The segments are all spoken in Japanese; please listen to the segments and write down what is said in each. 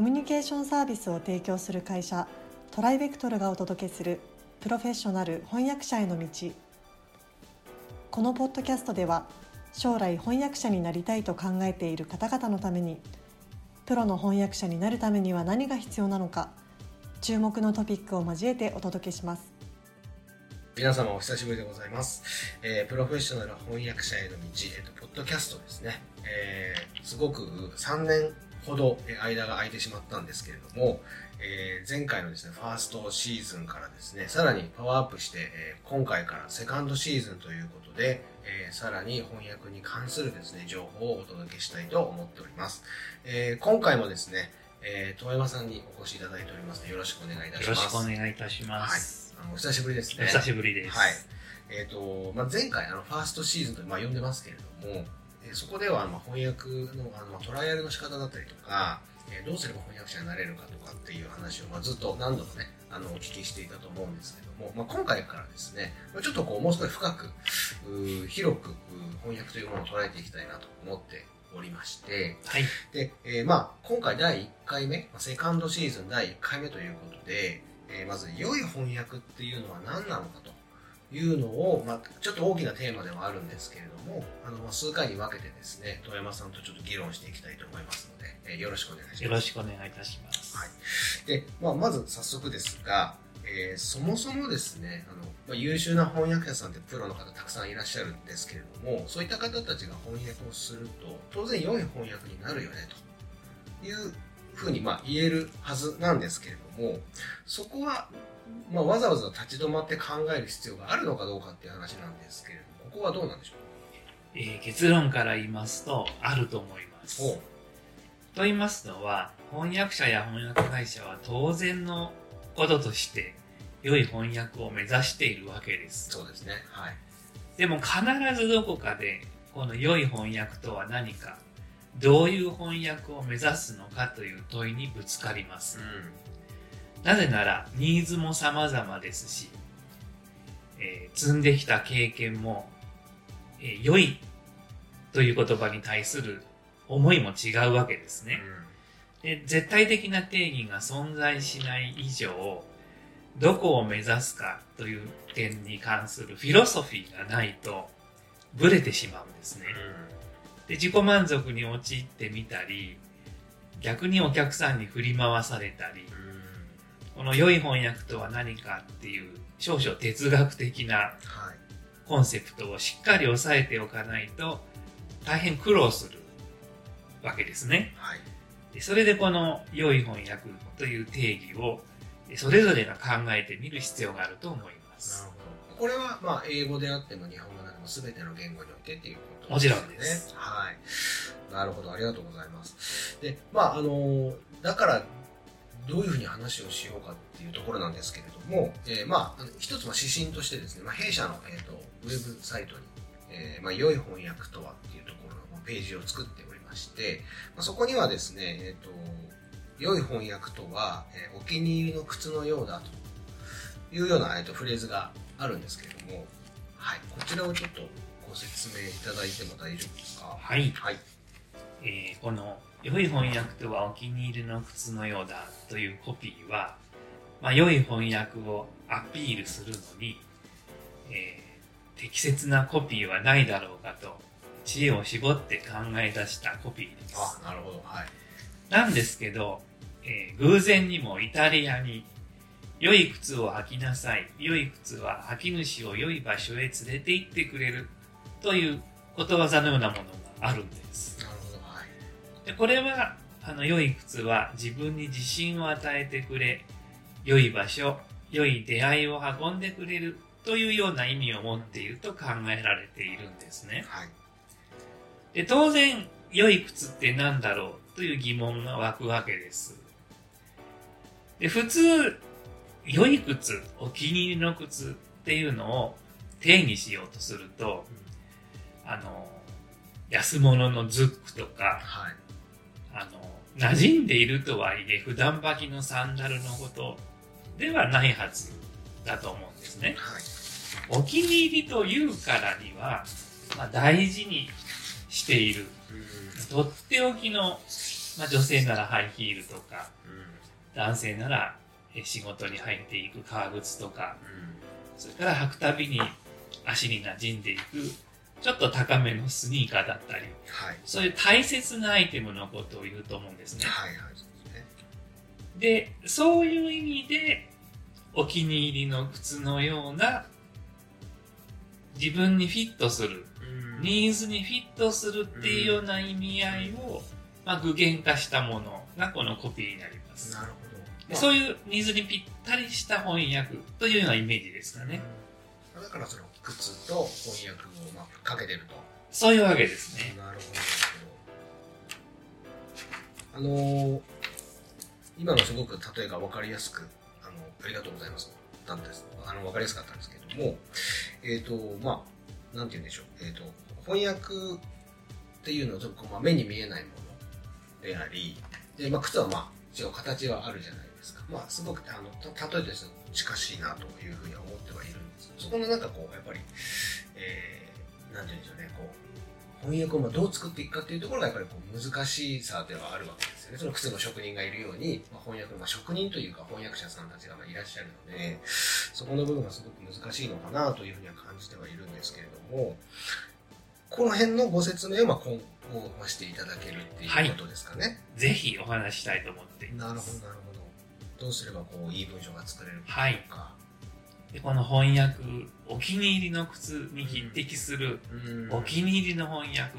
コミュニケーションサービスを提供する会社トライベクトルがお届けするプロフェッショナル翻訳者への道このポッドキャストでは将来翻訳者になりたいと考えている方々のためにプロの翻訳者になるためには何が必要なのか注目のトピックを交えてお届けします皆様お久しぶりでございます。えープロフェッショナル翻訳者への道、えっと、ポッドキャストですね。えーすごく3年ほどえー間が空いてしまったんですけれども、えー前回のですね、ファーストシーズンからですね、さらにパワーアップして、えー今回からセカンドシーズンということで、えーさらに翻訳に関するですね、情報をお届けしたいと思っております。えー今回もですね、えー、遠山さんにお越しいただいておりますので、よろしくお願いいたします。よろしくお願いいたします。あのお久しぶりですおね。久しぶりです。はい。えっ、と、まあ、前回、あの、ファーストシーズンと、まあ、呼んでますけれども、えーそこでは、まあ、翻訳の、あの、トライアルの仕方だったりとか、えーどうすれば翻訳者になれるかとかっていう話を、まあ、ずっと何度もね、あの、お聞きしていたと思うんですけども、まあ、今回からですね、まあちょっとこう、もう少し深く、広く、翻訳というものを捉えていきたいなと思っておりまして、はい。で、えーまあ、今回第1回目、まあセカンドシーズン第1回目ということで、えーまず、良い翻訳っていうのは何なのかというのを、まあ、ちょっと大きなテーマではあるんですけれども、あの、まあ数回に分けてですね、遠山さんとちょっと議論していきたいと思いますので、えーよろしくお願いします。よろしくお願いいたします。はい。で、まあ、まず早速ですが、えーそもそもですね、あの、まあ、優秀な翻訳者さんってプロの方たくさんいらっしゃるんですけれども、そういった方たちが翻訳をすると、当然良い翻訳になるよね、というふうに、まあ、言えるはずなんですけれども、そこは、まあ、わざわざ立ち止まって考える必要があるのかどうかっていう話なんですけれども、ここはどうなんでしょえー結論から言いますと、あると思います。と言いますのは、翻訳者や翻訳会社は当然のこととして、良い翻訳を目指しているわけです。そうですね。はい。でも必ずどこかで、この良い翻訳とは何か、どういう翻訳を目指すのかという問いにぶつかります。なぜなら、ニーズも様々ですし、えー積んできた経験も、えー良いという言葉に対する思いも違うわけですね。で絶対的な定義が存在しない以上、どこを目指すかという点に関するフィロソフィーがないと、ブレてしまうんですね。で自己満足に陥ってみたり、逆にお客さんに振り回されたり、この良い翻訳とは何かっていう少々哲学的なはい。コンセプトをしっかり押さえておかないと大変苦労するわけですね。はい。でそれでこの良い翻訳という定義をそれぞれが考えてみる必要があると思いまなるす。ほど。これは、まあ、英語であっても日本語であっても全ての言語においてっていうこともちろんです。はい。なるほど。ありがとうございます。で、まあ、あの、だから、どういうふうに話をしようかっていうところなんですけれども、えーまあ、一つの指針としてですね、まあ、弊社の、えー、とウェブサイトに、えーまあ、良い翻訳とはっていうところのページを作っておりまして、まあ、そこにはですね、えっ、と、良い翻訳とは、えーお気に入りの靴のようだというような、えー、とフレーズがあるんですけれども、はい、こちらをちょっとご説明いただいても大丈夫ですか？はい。はい。えーこの良い翻訳とはお気に入りの靴のようだというコピーは、まあ、良い翻訳をアピールするのに、えー適切なコピーはないだろうかと知恵を絞って考え出したコピーです。あ、なるほど。はい。なんですけど、えー偶然にもイタリアに、良い靴を履きなさい。良い靴は履き主を良い場所へ連れて行ってくれる。ということわざのようなものがあるんです。なるほど。はい。でこれは、あの、良い靴は自分に自信を与えてくれ、良い場所、良い出会いを運んでくれるというような意味を持っていると考えられているんですね。はい。で、当然、良い靴って何だろう？という疑問が湧くわけです。で、普通、良い靴、お気に入りの靴っていうのを定義しようとすると、あの、安物のズックとか、はい。あの、馴染んでいるとはいえ、普段履きのサンダルのことではないはずだと思うんですね。はい。お気に入りというからには、まあ、大事にしている、とっておきの、まあ、女性ならハイヒールとかうん男性ならえ仕事に入っていく革靴とか。うんそれから履くたびに足に馴染んでいくちょっと高めのスニーカーだったり。はい。そういう大切なアイテムのことを言うと思うんですね。はいはいそうですね。で、そういう意味で、お気に入りの靴のような、自分にフィットする、うん。ニーズにフィットするっていうような意味合いを、まあ、具現化したものがこのコピーになります。なるほでどそういうニーズにぴったりした翻訳というようなイメージですかね。うんだからその靴と翻訳をまあかけてるとそういうわけですね。なるほど。あのー今のすごく例えが分かりやすく、あの、ありがとうございます。だったです。あの、分かりやすかったんですけども、えっ、と、まあ、なんて言うんでしょう。えっ、と、翻訳っていうのは、ちょまあ、目に見えないものであり、で、まあ、靴はまあ、一応形はあるじゃないですか？まあ、すごく、あの、た例えとして近しいなというふうには思ってはいるんです。そこのなんかこう、やっぱり、えー、なんて言うんでしょうね、こう、翻訳をまあどう作っていくかっていうところがやっぱりこう難しさではあるわけですよね。その靴の職人がいるように、まあ、翻訳の、まあ、職人というか翻訳者さんたちがまあいらっしゃるので、そこの部分がすごく難しいのかなというふうには感じてはいるんですけれども、この辺のご説明をまあ今後まあしていただけるっていうことですかね。ぜひお話ししたいと思っていなるほど、ます。なるほど。どうすればこういい文章が作れるかはい。でこの翻訳、お気に入りの靴に匹敵するうん。お気に入りの翻訳、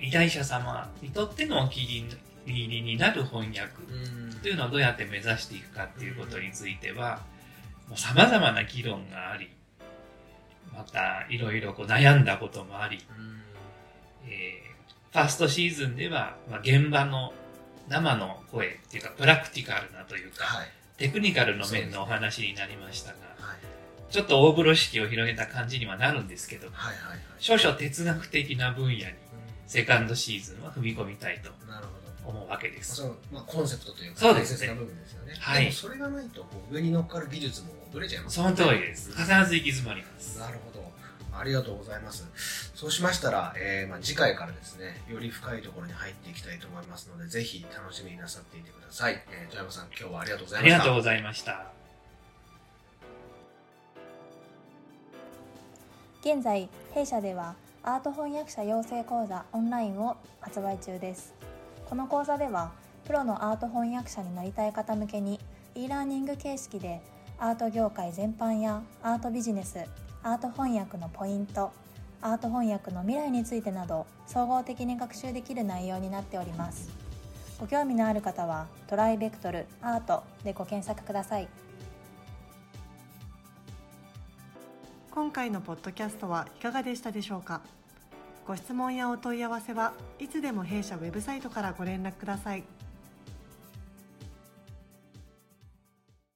依頼者様にとってのお気に入りになる翻訳うん。というのをどうやって目指していくかっていうことについては、もう様々な議論があり、またいろいろこう悩んだこともあり、うん。えーファーストシーズンでは、まあ、現場の生の声っていうかプラクティカルなというか、はい。テクニカルの面のお話になりましたが、はい。ちょっと大風呂敷を広げた感じにはなるんですけど、はいはいはい。少々哲学的な分野にうセカンドシーズンは踏み込みたいと。思うわけです。そのまあ、コンセプトというかそうですね大切な部分ですよね。はいでもそれがないとこう上に乗っかる技術もぶれちゃいますその通りです。必ず行き詰まります。なるほど。ありがとうございます。そうしましたら、えーまあ、次回からですね、より深いところに入っていきたいと思いますので、ぜひ楽しみになさっていてください。えー、富山さん、今日はありがとうございました。ありがとうございました。現在弊社ではアート翻訳者養成講座オンラインを発売中ですこの講座ではプロのアート翻訳者になりたい方向けに e ラーニング形式でアート業界全般やアートビジネスアート翻訳のポイントアート翻訳の未来についてなど総合的に学習できる内容になっております。ご興味のある方はトライベクトルアートでご検索ください。今回のポッドキャストはいかがでしたでしょうか？ご質問やお問い合わせはいつでも弊社ウェブサイトからご連絡ください。